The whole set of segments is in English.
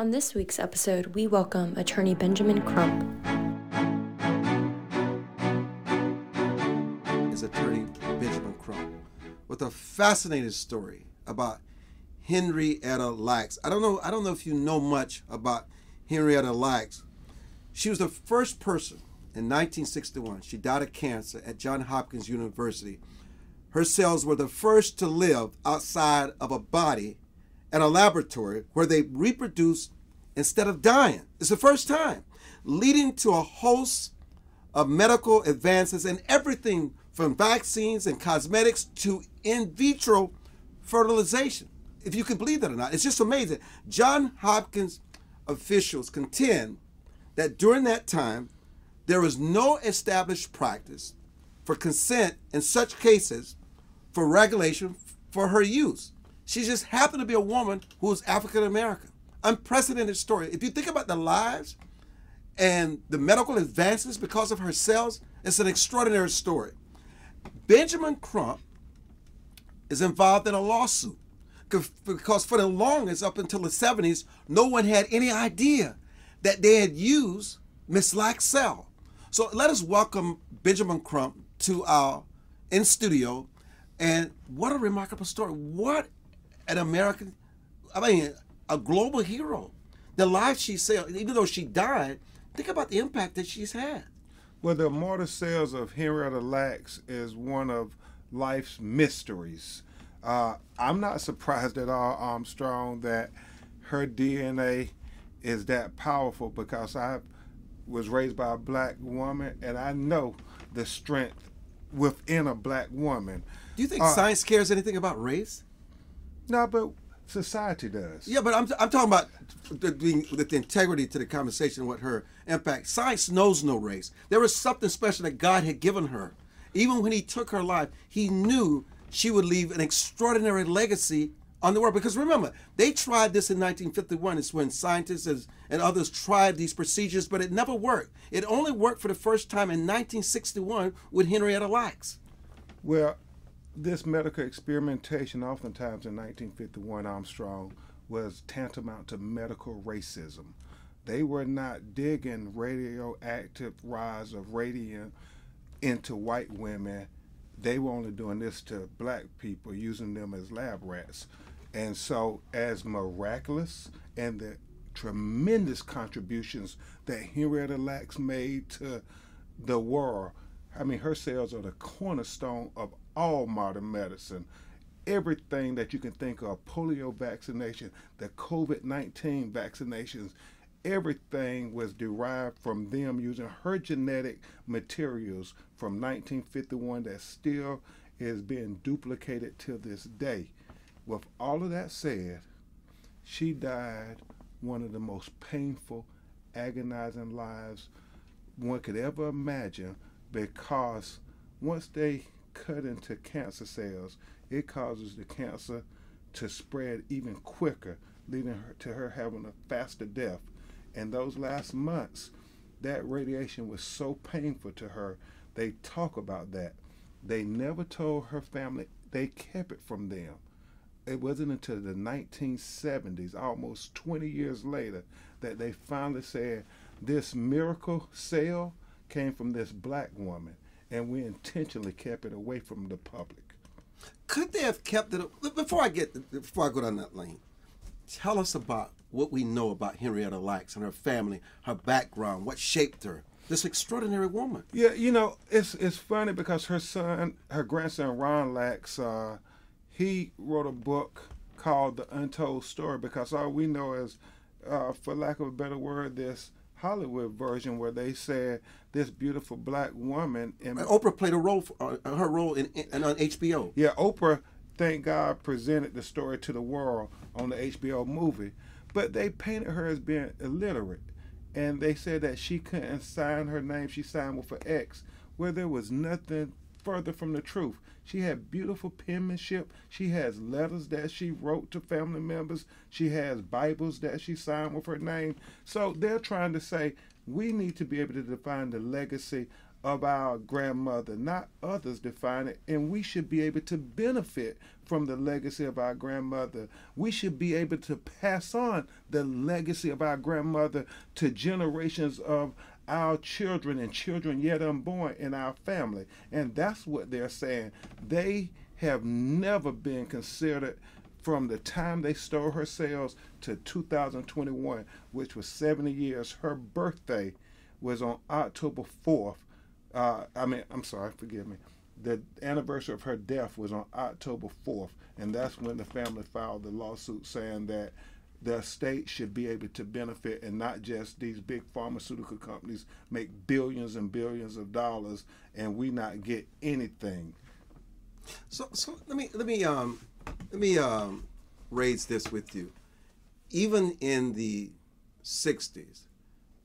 On this week's episode, we welcome attorney Benjamin Crump. Is attorney Benjamin Crump with a fascinating story about Henrietta Lacks. I don't know. I don't know if you know much about Henrietta Lacks. She was the first person in 1961. She died of cancer at Johns Hopkins University. Her cells were the first to live outside of a body at a laboratory where they reproduce instead of dying. It's the first time, leading to a host of medical advances in everything from vaccines and cosmetics to in vitro fertilization. If you can believe that or not, it's just amazing. John Hopkins officials contend that during that time, there was no established practice for consent in such cases for regulation for her use. She just happened to be a woman who was African American. Unprecedented story. If you think about the lives and the medical advances because of her cells, it's an extraordinary story. Benjamin Crump is involved in a lawsuit because for the longest, up until the 70s, no one had any idea that they had used Miss Lack's cell. So let us welcome Benjamin Crump to our in studio. And what a remarkable story. What an American, I mean, a global hero. The life she saved, even though she died, think about the impact that she's had. Well, the immortal cells of Henrietta Lacks is one of life's mysteries. Uh, I'm not surprised at all, Armstrong, that her DNA is that powerful because I was raised by a black woman and I know the strength within a black woman. Do you think uh, science cares anything about race? No, but society does. Yeah, but I'm, I'm talking about the, the, the integrity to the conversation, what her impact. Science knows no race. There was something special that God had given her. Even when He took her life, He knew she would leave an extraordinary legacy on the world. Because remember, they tried this in 1951. It's when scientists and others tried these procedures, but it never worked. It only worked for the first time in 1961 with Henrietta Lacks. Well, this medical experimentation, oftentimes in 1951, Armstrong, was tantamount to medical racism. They were not digging radioactive rise of radium into white women. They were only doing this to black people, using them as lab rats. And so, as miraculous and the tremendous contributions that Henrietta Lacks made to the world, I mean, her cells are the cornerstone of all modern medicine. Everything that you can think of polio vaccination, the COVID 19 vaccinations, everything was derived from them using her genetic materials from 1951 that still is being duplicated to this day. With all of that said, she died one of the most painful, agonizing lives one could ever imagine because once they cut into cancer cells, it causes the cancer to spread even quicker, leading her to her having a faster death. And those last months, that radiation was so painful to her. They talk about that. They never told her family. They kept it from them. It wasn't until the 1970s, almost 20 years later, that they finally said this miracle cell came from this black woman and we intentionally kept it away from the public. Could they have kept it before I get before I go down that lane? Tell us about what we know about Henrietta Lacks and her family, her background, what shaped her. This extraordinary woman. Yeah, you know, it's it's funny because her son, her grandson Ron Lacks, uh, he wrote a book called The Untold Story because all we know is, uh, for lack of a better word, this Hollywood version where they said this beautiful black woman. And Oprah played a role, for, uh, her role in, in, on HBO. Yeah, Oprah, thank God, presented the story to the world on the HBO movie. But they painted her as being illiterate. And they said that she couldn't sign her name, she signed with an X, where there was nothing further from the truth. She had beautiful penmanship. She has letters that she wrote to family members. She has Bibles that she signed with her name. So they're trying to say we need to be able to define the legacy of our grandmother, not others define it, and we should be able to benefit from the legacy of our grandmother. We should be able to pass on the legacy of our grandmother to generations of our children and children yet unborn in our family. And that's what they're saying. They have never been considered from the time they stole her sales to 2021, which was 70 years. Her birthday was on October 4th. Uh, I mean, I'm sorry, forgive me. The anniversary of her death was on October 4th, and that's when the family filed the lawsuit saying that the state should be able to benefit and not just these big pharmaceutical companies make billions and billions of dollars and we not get anything. So, so let me let me um, let me um, raise this with you. Even in the '60s,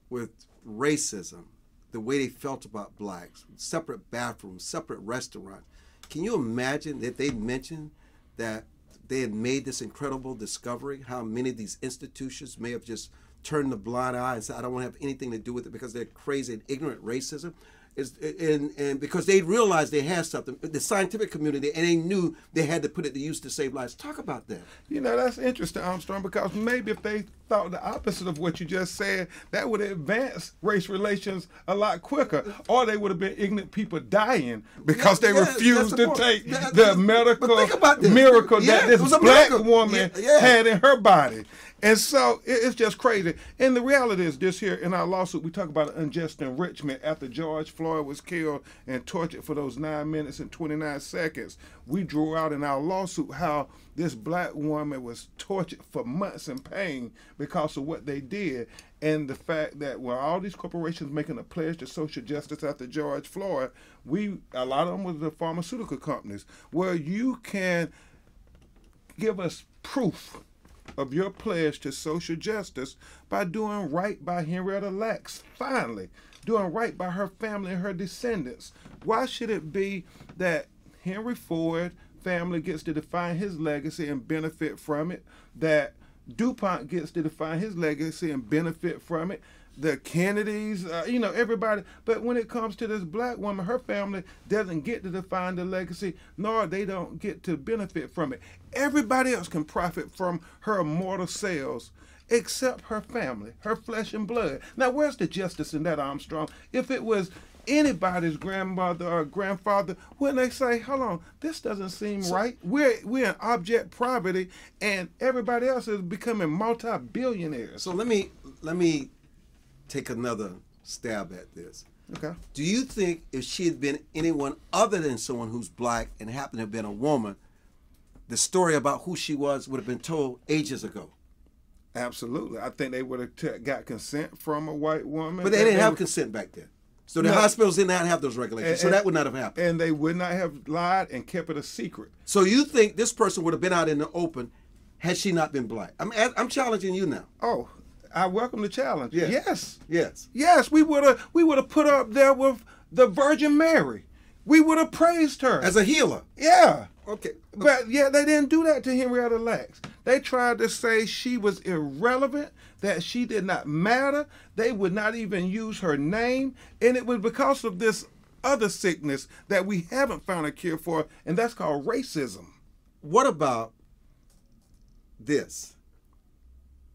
with racism, the way they felt about blacks, separate bathrooms, separate restaurants. Can you imagine that they mentioned that they had made this incredible discovery? How many of these institutions may have just turned the blind eye and said, "I don't want to have anything to do with it" because they're crazy and ignorant racism is and and because they realized they had something, the scientific community, and they knew they had to put it to use to save lives. Talk about that. You know, that's interesting, Armstrong, because maybe if they thought the opposite of what you just said, that would advance race relations a lot quicker, or they would have been ignorant people dying because they Yeah, refused to point. take Yeah, the medical but think about this. miracle that this black miracle. woman had in her body. And so it's just crazy. And the reality is this here in our lawsuit, we talk about unjust enrichment after George Floyd was killed and tortured for those nine minutes and 29 seconds. We drew out in our lawsuit how this black woman was tortured for months in pain because of what they did. And the fact that when all these corporations making a pledge to social justice after George Floyd, we a lot of them was the pharmaceutical companies, where you can give us proof of your pledge to social justice by doing right by Henrietta Lacks, finally, doing right by her family and her descendants. Why should it be that Henry Ford family gets to define his legacy and benefit from it, that DuPont gets to define his legacy and benefit from it, the Kennedys, uh, you know, everybody. But when it comes to this black woman, her family doesn't get to define the legacy, nor they don't get to benefit from it. Everybody else can profit from her immortal sales except her family, her flesh and blood. Now, where's the justice in that, Armstrong? If it was anybody's grandmother or grandfather, when they say, "Hold on, this doesn't seem right," we're we're in object property, and everybody else is becoming multi-billionaires. So let me let me take another stab at this. Okay. Do you think if she had been anyone other than someone who's black and happened to have been a woman, the story about who she was would have been told ages ago? Absolutely. I think they would have got consent from a white woman. But they didn't have would- consent back then. So the No. hospitals did not have those regulations. and- so that would not have happened. And they would not have lied and kept it a secret. So you think this person would have been out in the open had she not been black? I'm I'm challenging you now. Oh, I welcome the challenge. Yes. Yes. Yes. Yes, we would have we would have put up there with the Virgin Mary. We would have praised her. As a healer. yeah. Okay. But yeah, they didn't do that to Henrietta Lacks. They tried to say she was irrelevant, that she did not matter. They would not even use her name. And it was because of this other sickness that we haven't found a cure for, and that's called racism. What about this?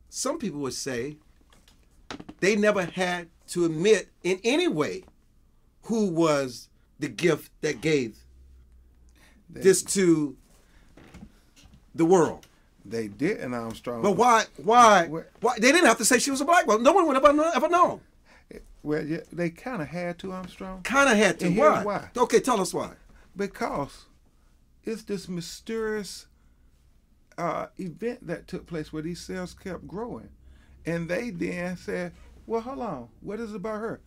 Some people would say they never had to admit in any way who was the gift that gave this to the world. They didn't, Armstrong. But why? Why? Why? They didn't have to say she was a black woman. No one would have ever- ever known. Well, yeah, they kind of had to, Armstrong. Kind of had to. And Why? why. Okay, tell us why. because it's this mysterious uh, event that took place where these cells kept growing, and they then said, "Well, hold on, what is it about her?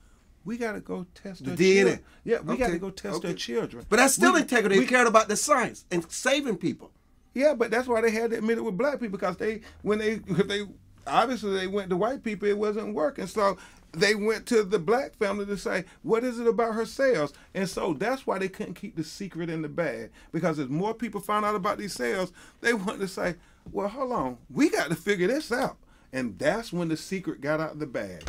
We got to go test The DNA. children. Yeah, we got to go test okay. her children. But that's still We- integrity. we- cared about the science and saving people. yeah, but that's why they had to admit it with black people because they when they if they obviously they went to white people it wasn't working so they went to the black family to say what is it about her sales and so that's why they couldn't keep the secret in the bag because as more people found out about these sales they wanted to say well hold on we got to figure this out and that's when the secret got out of the bag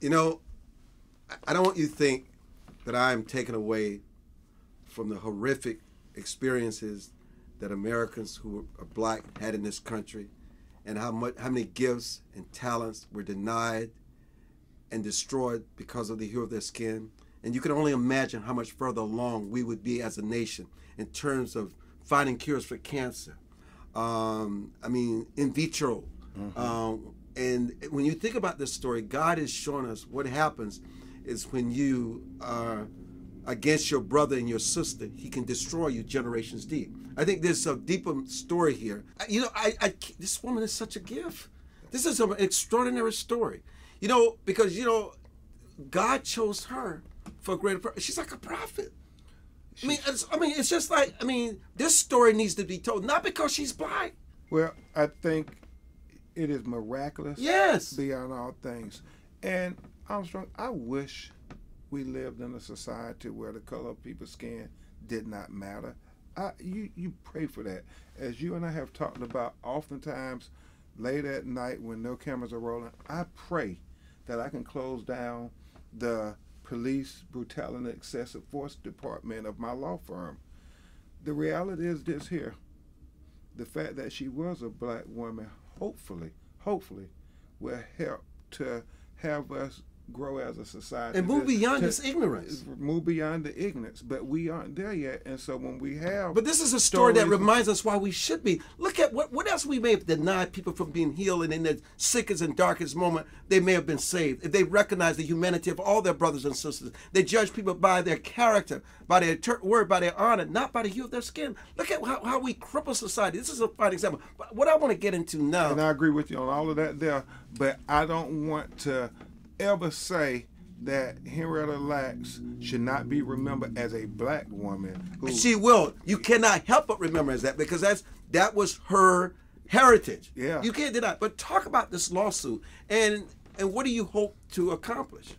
You know, I don't want you to think that I am taken away from the horrific experiences that Americans who are black had in this country and how much how many gifts and talents were denied and destroyed because of the hue of their skin. And you can only imagine how much further along we would be as a nation in terms of finding cures for cancer. Um, I mean, in vitro. Um, and when you think about this story, God is showing us what happens is when you are against your brother and your sister, he can destroy you generations deep. I think there's a deeper story here. You know, I, I this woman is such a gift. This is an extraordinary story. You know, because you know, God chose her for a greater purpose. She's like a prophet. I mean, it's, I mean, it's just like I mean, this story needs to be told, not because she's black. Well, I think it is miraculous. Yes. Beyond all things. And Armstrong, I wish we lived in a society where the color of people's skin did not matter. I, you you pray for that. As you and I have talked about oftentimes late at night when no cameras are rolling, I pray that I can close down the police brutality and excessive force department of my law firm. The reality is this here. The fact that she was a black woman, hopefully, hopefully, will help to have us grow as a society And move beyond to- this ignorance. Move beyond the ignorance, but we aren't there yet. And so when we have, But this is a story that reminds us why we should be. Look at what, what else we may have denied people from being healed, and in their sickest and darkest moment, they may have been saved. If they recognize the humanity of all their brothers and sisters, they judge people by their character, by their word, by their honor, not by the hue of their skin. Look at how, how we cripple society. This is a fine example. But what I want to get into now. and I agree with you on all of that there, but I don't want to ever say that Henrietta Lacks should not be remembered as a black woman who She will. You cannot help but remember as that because that's that was her heritage. Yeah. You can't deny. But talk about this lawsuit and and what do you hope to accomplish?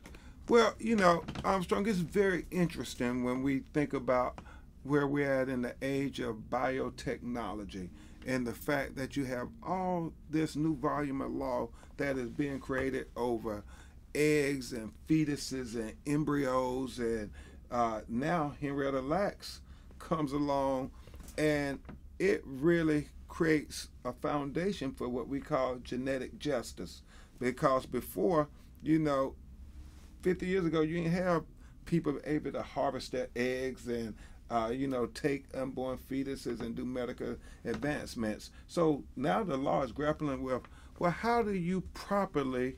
Well, you know, Armstrong, it's very interesting when we think about where we're at in the age of biotechnology and the fact that you have all this new volume of law that is being created over eggs and fetuses and embryos. And uh, now Henrietta Lacks comes along and it really creates a foundation for what we call genetic justice. Because before, you know, 50 years ago, you didn't have people able to harvest their eggs and, uh, you know, take unborn fetuses and do medical advancements. So now the law is grappling with, well, how do you properly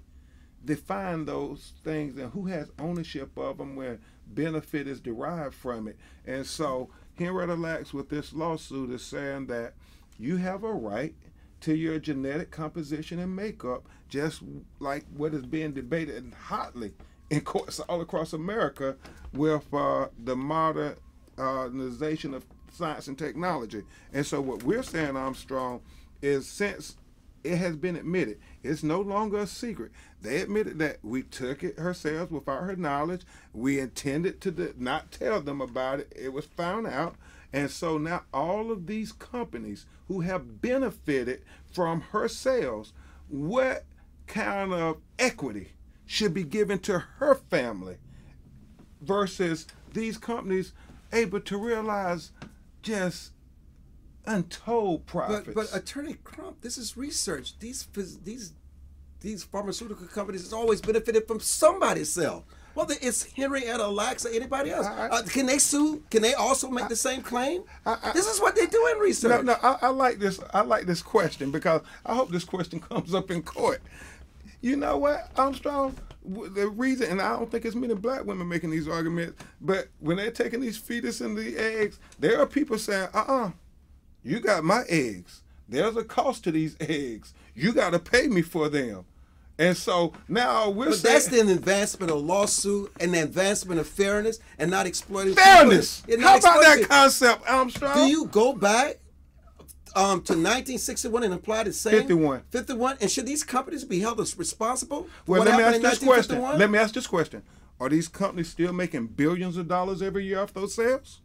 define those things and who has ownership of them where benefit is derived from it? And so Henrietta Lacks with this lawsuit is saying that you have a right to your genetic composition and makeup, just like what is being debated hotly in courts all across America with uh, the modernization of science and technology. And so, what we're saying, Armstrong, is since it has been admitted, it's no longer a secret. They admitted that we took it ourselves without her knowledge. We intended to not tell them about it. It was found out. And so now all of these companies who have benefited from her sales, what kind of equity should be given to her family versus these companies able to realize just untold profits? But but Attorney Crump, this is research. These these these pharmaceutical companies has always benefited from somebody's sale. Whether it's Henrietta Lacks or anybody else, I- I- uh, can they sue? Can they also make the same claim? I- I- this is what they do in No, research. no, I, I like this. I like this question because I hope this question comes up in court. You know what, Armstrong? The reason, and I don't think it's many black women making these arguments, but when they're taking these fetus and the eggs, there are people saying, "Uh-uh, you got my eggs. There's a cost to these eggs. You got to pay me for them." And so now we're But saying, that's the advancement of lawsuit and the advancement of fairness and not exploiting fairness. And How not about that concept, Armstrong? Do you go back um, to 1961 and apply the same 51. 51? And should these companies be held as responsible? for Well, what let me ask this question. Let me ask this question: Are these companies still making billions of dollars every year off those sales?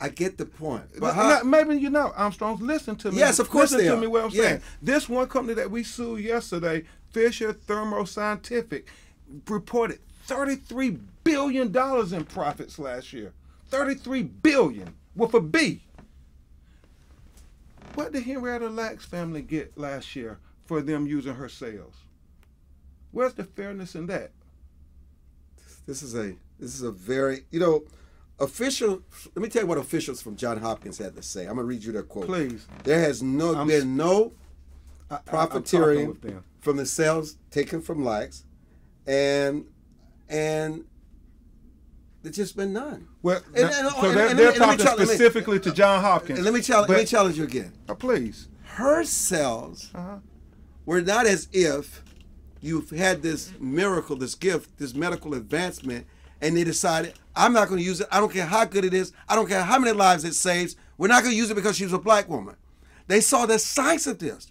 I get the point. But how, uh, maybe you know, Armstrong's Listen to me. Yes, of course Listen they to are. me. What I'm Yeah. saying. This one company that we sued yesterday, Fisher Thermo Scientific, reported $33 billion in profits last year. 33 billion with a B. What did Henrietta Lacks family get last year for them using her sales? Where's the fairness in that? This is a this is a very you know official. Let me tell you what officials from John Hopkins had to say. I'm gonna read you their quote. Please. There has no I'm- been no I- I- profiteering from the sales taken from Lacks, and and there's just been none. Well, And- now- and- so and- they're, and they're let me- let me talking tell- me- specifically to John Hopkins. And let me challenge. let me challenge you again. Uh, please. Her sales Uh-huh. were not as if you've had this miracle, this gift, this medical advancement, and they decided, I'm not going to use it. I don't care how good it is. I don't care how many lives it saves. We're not going to use it because she was a black woman. They saw the science of this.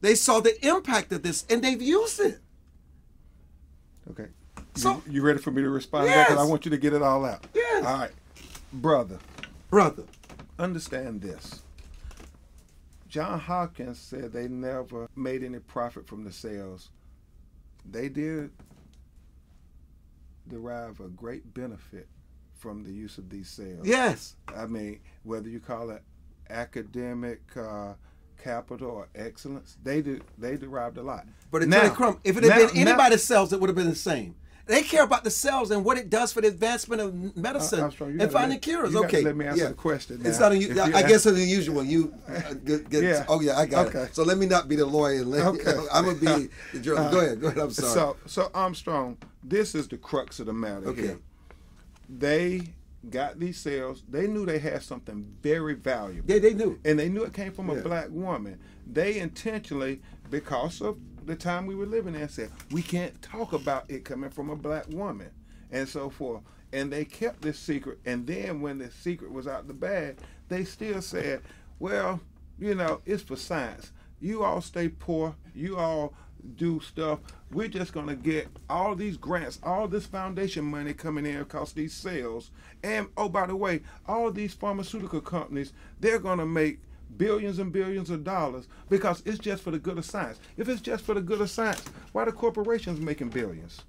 They saw the impact of this, and they've used it. Okay. So- you, you ready for me to respond? to that? 'Cause I want you to get it all out. Yes. All right. Brother, Brother, understand this. John Hopkins said they never made any profit from the sales. They did derive a great benefit from the use of these sales. yes. I mean, whether you call it academic uh, capital or excellence, they do, they derived a lot. But Now- Crump, if it had now- been now- anybody's cells, it would have been the same. They care about the cells and what it does for the advancement of medicine you and finding let- cures. okay, let me answer yeah. the question It's not you I ask- guess it's unusual. You, uh, get, get, Yeah. oh yeah, I got Okay. it. So let me not be the lawyer. And let, Okay. I'm gonna be the go ahead, go ahead. I'm sorry. So, so Armstrong, this is the crux of the matter Okay. here. They got these cells. They knew they had something very valuable. yeah, they knew. and they knew it came from a black woman. They intentionally, because of the time we were living in, said we can't talk about it coming from a black woman, and so forth. And they kept this secret. And then when the secret was out the bag, they still said, "Well, you know, it's for science. You all stay poor. You all." do stuff we're just going to get all these grants all this foundation money coming in across these sales and oh by the way all these pharmaceutical companies they're going to make billions and billions of dollars because it's just for the good of science if it's just for the good of science why the corporations making billions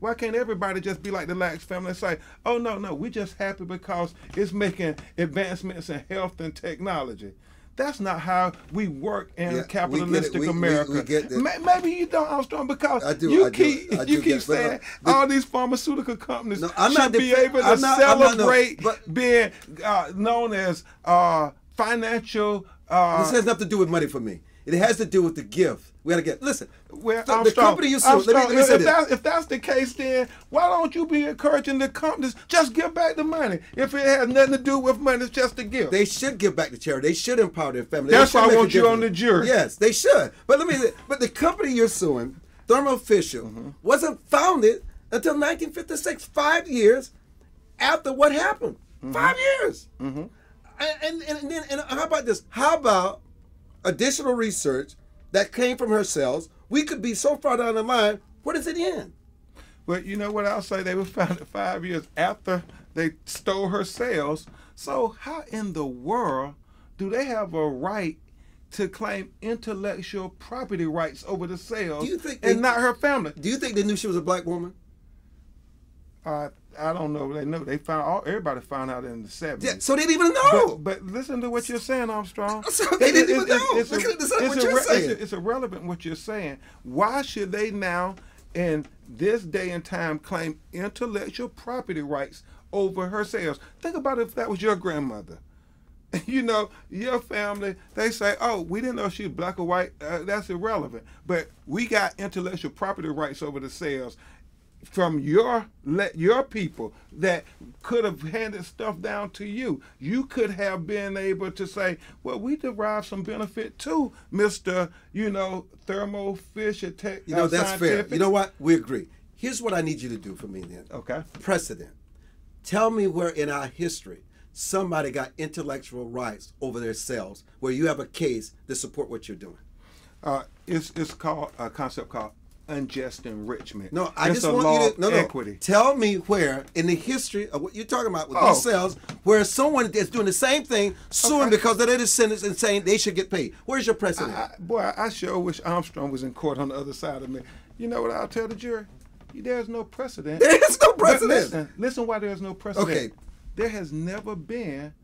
why can't everybody just be like the Lacks family and say, oh, no, no, we're just happy because it's making advancements in health and technology? That's not how we work in Yeah, we get it. capitalistic We- we- America. we Maybe you don't, Armstrong, because I do, you I keep do you keep uh, saying but- all these pharmaceutical companies No, I'm should not be able to not- I'm not- no, celebrate but- being uh, known as uh, financial. Uh, this has nothing to do with money for me. It has to do with the gift. We gotta get. Listen, Well, the, I'm the strong. company you I'm. Let me, let me say if, this. that's, if that's the case, then why don't you be encouraging the companies just give back the money? If it has nothing to do with money, it's just a gift. They should give back to charity. They should empower their family. That's why I want you on the jury. Yes, they should. But let me. say- But the company you're suing, Thermo Fisher, Mm-hmm. wasn't founded until 1956. Five years after what happened. Mm-hmm. Five years. And, and and then and how about this? How about additional research that came from her cells? We could be so far down the line. What does it end? Well, you know what I'll say? They were founded five years after they stole her sales. So how in the world do they have a right to claim intellectual property rights over the sales Do you think and not her family? Do you think they knew she was a black woman? Uh, I don't know. They know they found all everybody found out in the seventies. Yeah. So they didn't even know. But, but listen to what you're saying, Armstrong. So they didn't even know. It's, Look at this, that's what it's you're saying. It's, it's irrelevant what you're saying. Why should they now, in this day and time, claim intellectual property rights over her sales? Think about if that was your grandmother. You know, your family, they say, oh, we didn't know she was black or white. Uh, that's irrelevant. But we got intellectual property rights over the sales from your let your people that could have handed stuff down to you. You could have been able to say, "Well, we derive some benefit too, Mister. You know, Thermo Fisher Tech." You know, uh, that's fair. You know what? We agree. Here's what I need you to do for me then. Okay. Precedent. Tell me where in our history somebody got intellectual rights over their cells where you have a case to support what you're doing. Uh, it's it's called a concept called unjust enrichment. No, I just want you to no, no. equity. Tell me where in the history of what you're talking about with Oh. these cells, where someone that's doing the same thing, suing Okay. because of their descendants and saying they should get paid. Where's your precedent? I, boy, I sure wish Armstrong was in court on the other side of me. You know what I'll tell the jury? There's no precedent. There is no But precedent. Listen, listen why there's no precedent. Okay. There has never been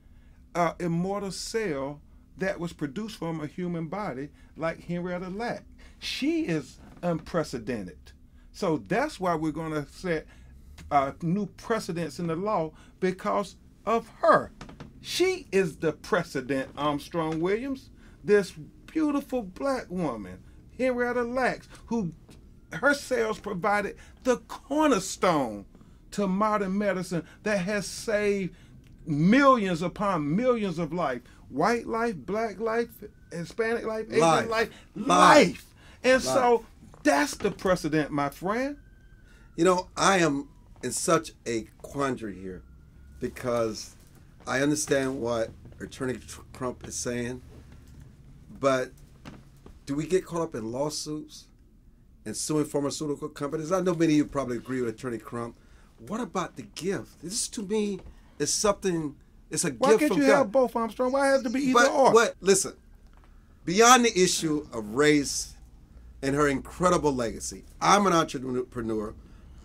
an immortal cell that was produced from a human body like Henrietta Lack. She is unprecedented. So that's why we're going to set uh, new precedents in the law because of her. She is the precedent, Armstrong Williams. This beautiful black woman, Henrietta Lacks, who her cells provided the cornerstone to modern medicine that has saved millions upon millions of life. White life, black life, Hispanic life, Asian Life. life, Life. life. And so that's the precedent, my friend. You know, I am in such a quandary here because I understand what Attorney Crump is saying, but do we get caught up in lawsuits and suing pharmaceutical companies? I know many of you probably agree with Attorney Crump. What about the gift? This to me is something. It's a Why gift can't from you God. have both, Armstrong? Why has it to be either but, or? but listen, beyond the issue of race and her incredible legacy, I'm an entrepreneur.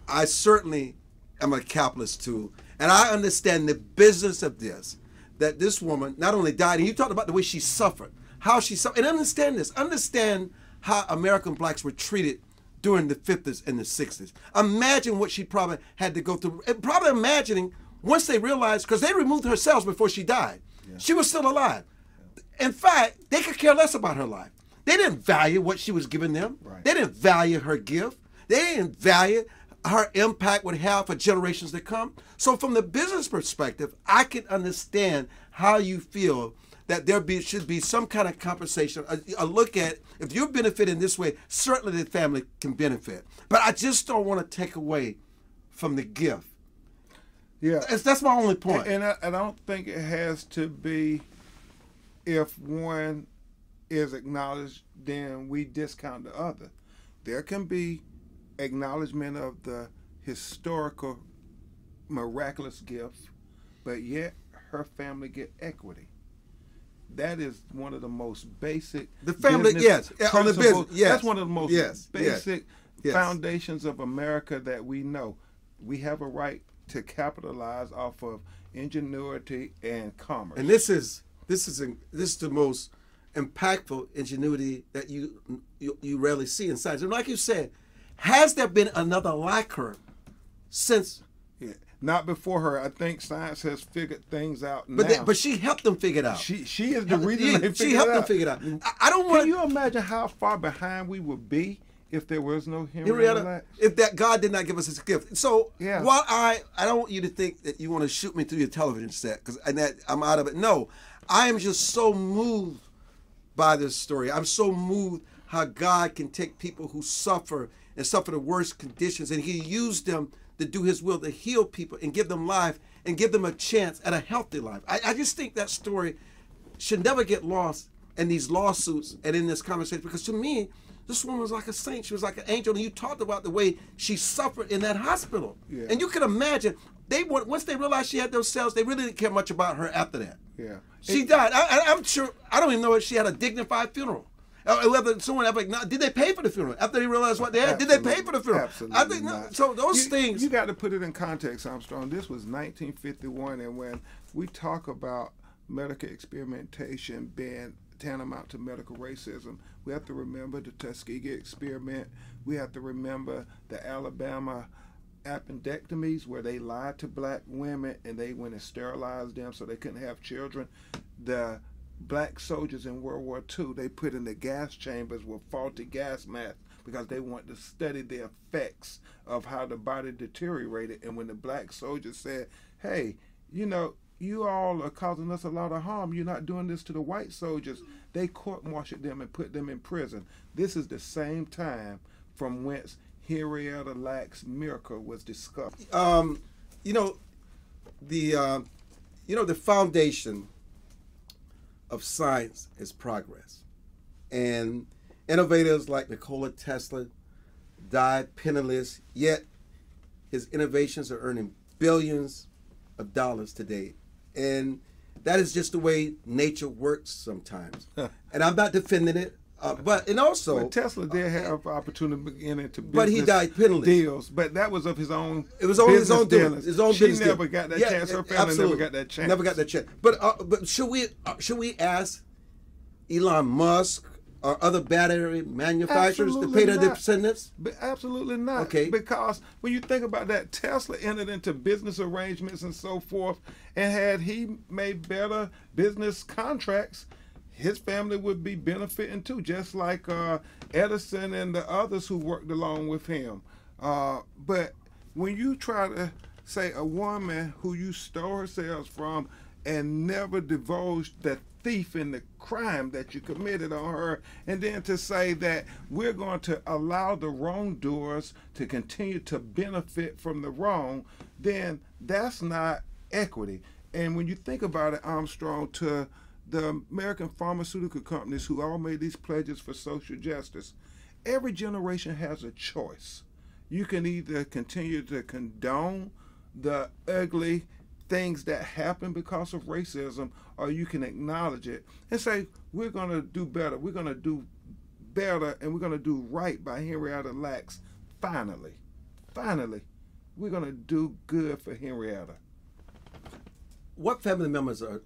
I certainly am a capitalist too, and I understand the business of this. That this woman not only died, and you talked about the way she suffered, how she suffered, and understand this. Understand how American blacks were treated during the 50s and the 60s. Imagine what she probably had to go through. And probably imagining once they realized, because they removed her cells before she died, she was still alive. In fact, they could care less about her life. They didn't value what she was giving them. Right. They didn't value her gift. They didn't value her impact would have for generations to come. So, from the business perspective, I can understand how you feel that there be should be some kind of compensation. A, a look at if you're benefiting this way, certainly the family can benefit. But I just don't want to take away from the gift. yeah. That's, that's my only point. And I, I don't think it has to be if one is acknowledged, then we discount the other. There can be acknowledgement of the historical miraculous gifts, but yet her family get equity. That is one of the most basic. The family- yes, on the business, yes, That's one of the most yes, basic yes. foundations of America that we know. We have a right to capitalize off of ingenuity and commerce. And this is this is this is the most impactful ingenuity that you you, you rarely see in science. And like you said, has there been another like her since? Yeah. Not before her. I think science has figured things out But now. they, but she helped them figure it out. she she is the reason Yeah, they she helped them out. figure it out. I, I don't Can want you imagine how far behind we would be if there was no Henrietta if that God did not give us His gift. So Yeah. while I I don't want you to think that you want to shoot me through your television set because and that I'm out of it. No, I am just so moved by this story. I'm so moved how God can take people who suffer and suffer the worst conditions and He used them to do His will to heal people and give them life and give them a chance at a healthy life. I, I just think that story should never get lost in these lawsuits and in this conversation because to me, this woman was like a saint. She was like an angel, and you talked about the way she suffered in that hospital. Yeah. And you can imagine they once they realized she had those cells, they really didn't care much about her after that. Yeah. She died. I, I, I'm sure. I don't even know if she had a dignified funeral. Uh, whether someone ever did they pay for the funeral after they realized what they had? Did they pay for the funeral? Absolutely I think not. so. Those You- things. You got to put it in context, Armstrong. This was 1951, and when we talk about medical experimentation being tantamount to medical racism, we have to remember the Tuskegee experiment. We have to remember the Alabama appendectomies where they lied to black women and they went and sterilized them so they couldn't have children. The black soldiers in World War II, they put in the gas chambers with faulty gas masks because they wanted to study the effects of how the body deteriorated. And when the black soldiers said, hey, you know, you all are causing us a lot of harm. You're not doing this to the white soldiers. They court martialed them and put them in prison. This is the same time from whence Henrietta Lacks miracle was discovered. um, you know, the uh, you know the foundation of science is progress, and innovators like Nikola Tesla died penniless, yet his innovations are earning billions of dollars today, and that is just the way nature works sometimes. and I'm not defending it. Uh, but and also, But Tesla did have opportunity beginning to But he died penniless. deals, but that was of his own. It was only his own dealings. His own she business never deal. got that Yeah, chance. Her family absolutely. never got that chance. Never got that chance. But uh, but should we uh, should we ask Elon Musk or other battery manufacturers to pay their not. descendants? But absolutely not. Okay. Because when you think about that, Tesla entered into business arrangements and so forth, and had he made better business contracts, his family would be benefiting too, just like uh, Edison and the others who worked along with him. Uh, but when you try to say a woman who you stole her sales from and never divulged the thief and the crime that you committed on her, and then to say that we're going to allow the wrongdoers to continue to benefit from the wrong, then that's not equity. And when you think about it, Armstrong, to the American pharmaceutical companies who all made these pledges for social justice, every generation has a choice. You can either continue to condone the ugly things that happen because of racism, or you can acknowledge it and say, we're going to do better. We're going to do better and we're going to do right by Henrietta Lacks. Finally, finally, we're going to do good for Henrietta. What family members are,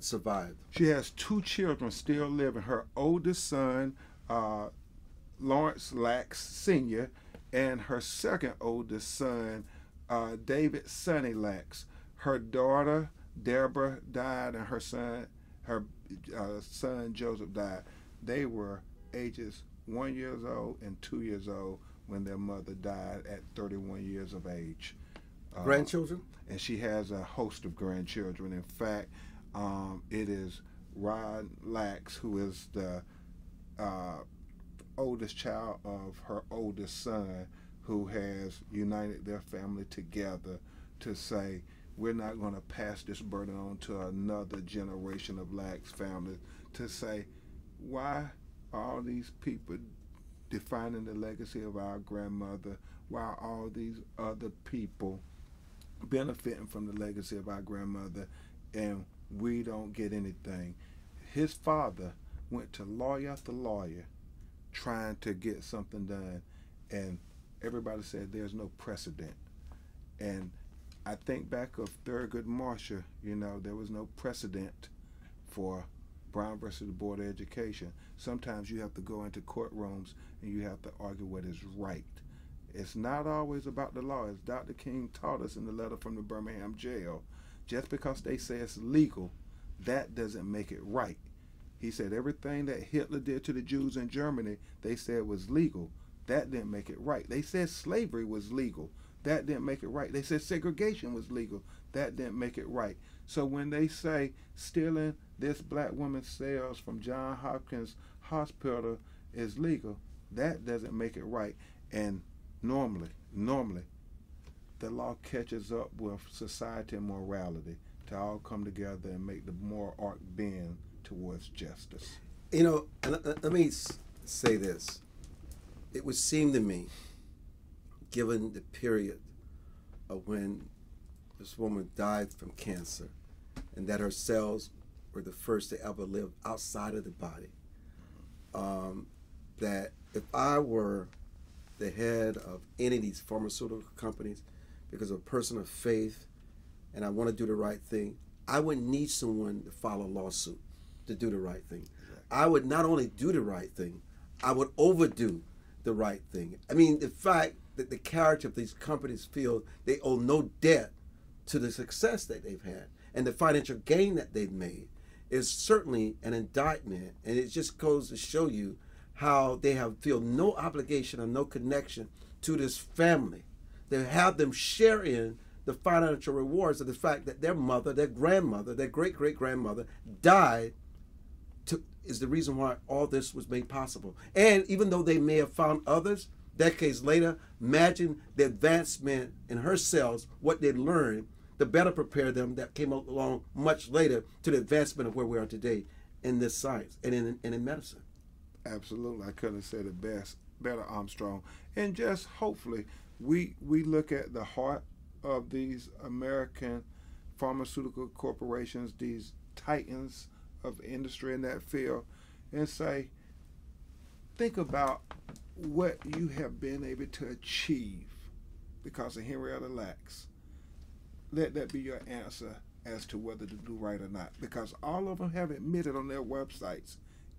survived? She has two children still living. Her oldest son, uh, Lawrence Lacks Sr., and her second oldest son, uh, David Sonny Lacks. Her daughter, Deborah, died, and her son, her uh, son Joseph died. They were ages one years old and two years old when their mother died at 31 years of age. Uh, Grandchildren? and she has a host of grandchildren. In fact, um, it is Ron Lacks who is the uh, oldest child of her oldest son, who has united their family together to say, we're not going to pass this burden on to another generation of Lacks families. To say, why all these people defining the legacy of our grandmother? Why all these other people benefiting from the legacy of our grandmother and we don't get anything. His father went to lawyer after lawyer trying to get something done and everybody said there's no precedent. And I think back of Thurgood Marshall, you know, there was no precedent for Brown versus the Board of Education. Sometimes you have to go into courtrooms and you have to argue what is right. It's not always about the law. As Dr. King taught us in the letter from the Birmingham jail, just because they say it's legal, that doesn't make it right. He said everything that Hitler did to the Jews in Germany, they said was legal. That didn't make it right. They said slavery was legal. That didn't make it right. They said segregation was legal. That didn't make it right. So when they say stealing this black woman's cells from John Hopkins Hospital is legal, that doesn't make it right. And normally, normally, the law catches up with society and morality to all come together and make the moral arc bend towards justice. You know, let, me say this. It would seem to me, given the period of when this woman died from cancer and that her cells were the first to ever live outside of the body, um, that if I were the head of any of these pharmaceutical companies, because of a person of faith, and I want to do the right thing, I wouldn't need someone to file a lawsuit to do the right thing. I would not only do the right thing, I would overdo the right thing. I mean, the fact that the character of these companies feel they owe no debt to the success that they've had and the financial gain that they've made is certainly an indictment. And it just goes to show you how they have feel no obligation or no connection to this family. They have them share in the financial rewards of the fact that their mother, their grandmother, their great great grandmother died to, is the reason why all this was made possible. And even though they may have found others decades later, imagine the advancement in her cells, what they learned, to better prepare them that came along much later to the advancement of where we are today in this science and in, and in medicine. Absolutely, I couldn't have said it best, better, Armstrong. And just hopefully, we we look at the heart of these American pharmaceutical corporations, these titans of industry in that field, and say, think about what you have been able to achieve because of Henrietta Lacks. Let that be your answer as to whether to do right or not. Because all of them have admitted on their websites,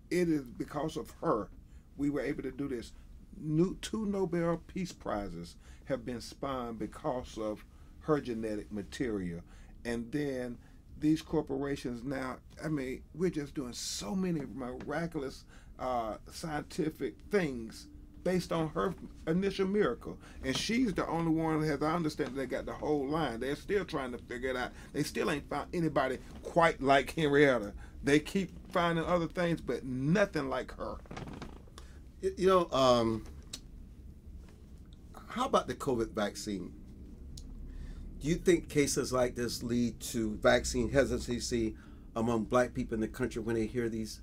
it is because of her we were able to do this. New, two Nobel Peace Prizes have been spawned because of her genetic material. And then these corporations now, I mean, we're just doing so many miraculous uh, scientific things based on her initial miracle. And she's the only one, as I understand, they got the whole line. They're still trying to figure it out. They still ain't found anybody quite like Henrietta. They keep finding other things, but nothing like her. You know, um, how about the COVID vaccine? Do you think cases like this lead to vaccine hesitancy among black people in the country when they hear these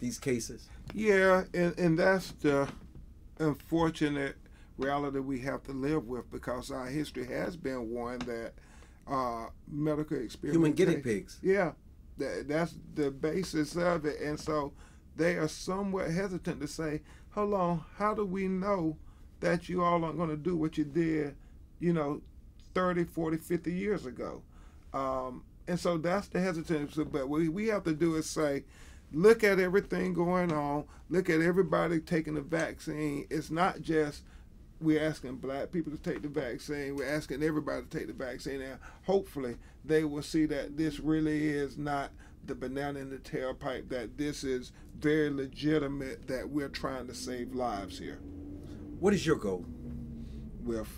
these cases? Yeah, and, and that's the unfortunate reality we have to live with because our history has been one that uh, medical experience human guinea pigs. Yeah, that, that's the basis of it, and so they are somewhat hesitant to say, "Hold on, how do we know that you all aren't going to do what you did, you know, 30, 40, 50 years ago?" Um, and so that's the hesitancy. But what we have to do is say, look at everything going on. Look at everybody taking the vaccine. It's not just we're asking black people to take the vaccine. We're asking everybody to take the vaccine, and hopefully they will see that this really is not the banana in the tailpipe. That this is very legitimate. That we're trying to save lives here. What is your goal with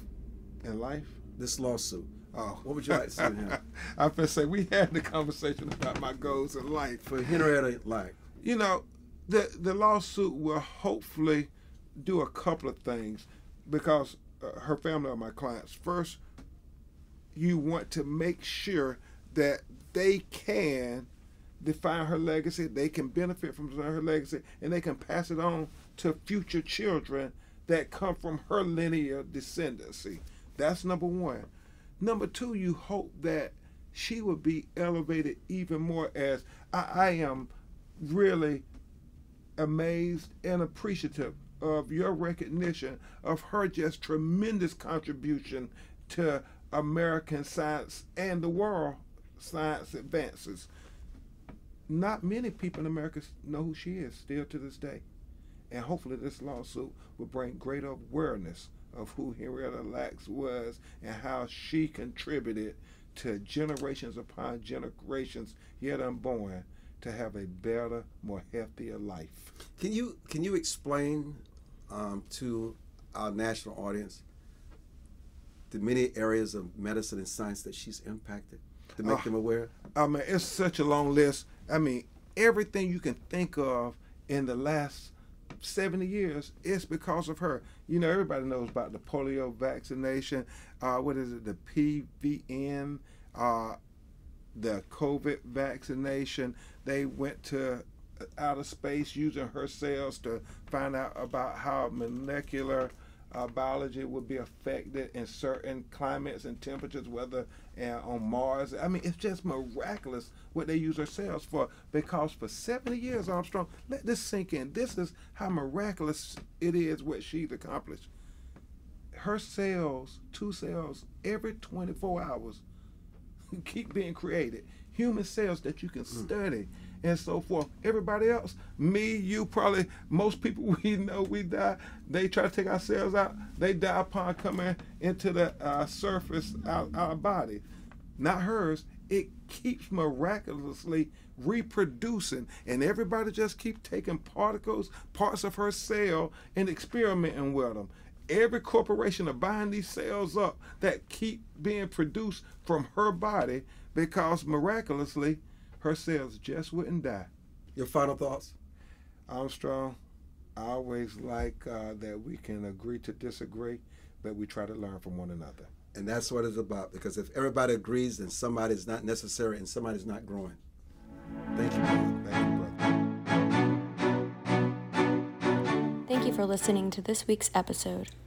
in life? This lawsuit. Oh, what would you like to see him? I to say we had the conversation about my goals in life for Henrietta Lack. You know, the the lawsuit will hopefully do a couple of things because uh, her family are my clients. First, you want to make sure that they can define her legacy, they can benefit from her legacy, and they can pass it on to future children that come from her linear descendancy. That's number one. Number two, you hope that she will be elevated even more as I, I am really amazed and appreciative of your recognition of her just tremendous contribution to American science and the world science advances. Not many people in America know who she is still to this day. And hopefully, this lawsuit will bring greater awareness of who Henrietta Lacks was and how she contributed to generations upon generations yet unborn to have a better, more healthier life. Can you can you explain um, to our national audience the many areas of medicine and science that she's impacted to make uh, them aware? I mean, it's such a long list. I mean, everything you can think of in the last 70 years, is because of her. You know, everybody knows about the polio vaccination. Uh, what is it? The PVN, uh, the COVID vaccination. They went to outer space using her cells to find out about how molecular uh, biology would be affected in certain climates and temperatures, whether uh, on Mars. I mean, it's just miraculous what they use our cells for because for 70 years, Armstrong, let this sink in. This is how miraculous it is what she's accomplished. Her cells, two cells, every 24 hours keep being created. Human cells that you can hmm. study and so forth. Everybody else, me, you, probably most people we know we die. They try to take ourselves out. They die upon coming into the uh, surface our, our body, not hers. It keeps miraculously reproducing, and everybody just keep taking particles, parts of her cell, and experimenting with them. Every corporation are buying these cells up that keep being produced from her body because miraculously her cells just wouldn't die. Your final thoughts? Armstrong, I always like uh, that we can agree to disagree, but we try to learn from one another. And that's what it's about because if everybody agrees, then somebody's not necessary and somebody's not growing. Thank you, brother. Thank you, brother. Thank you for listening to this week's episode.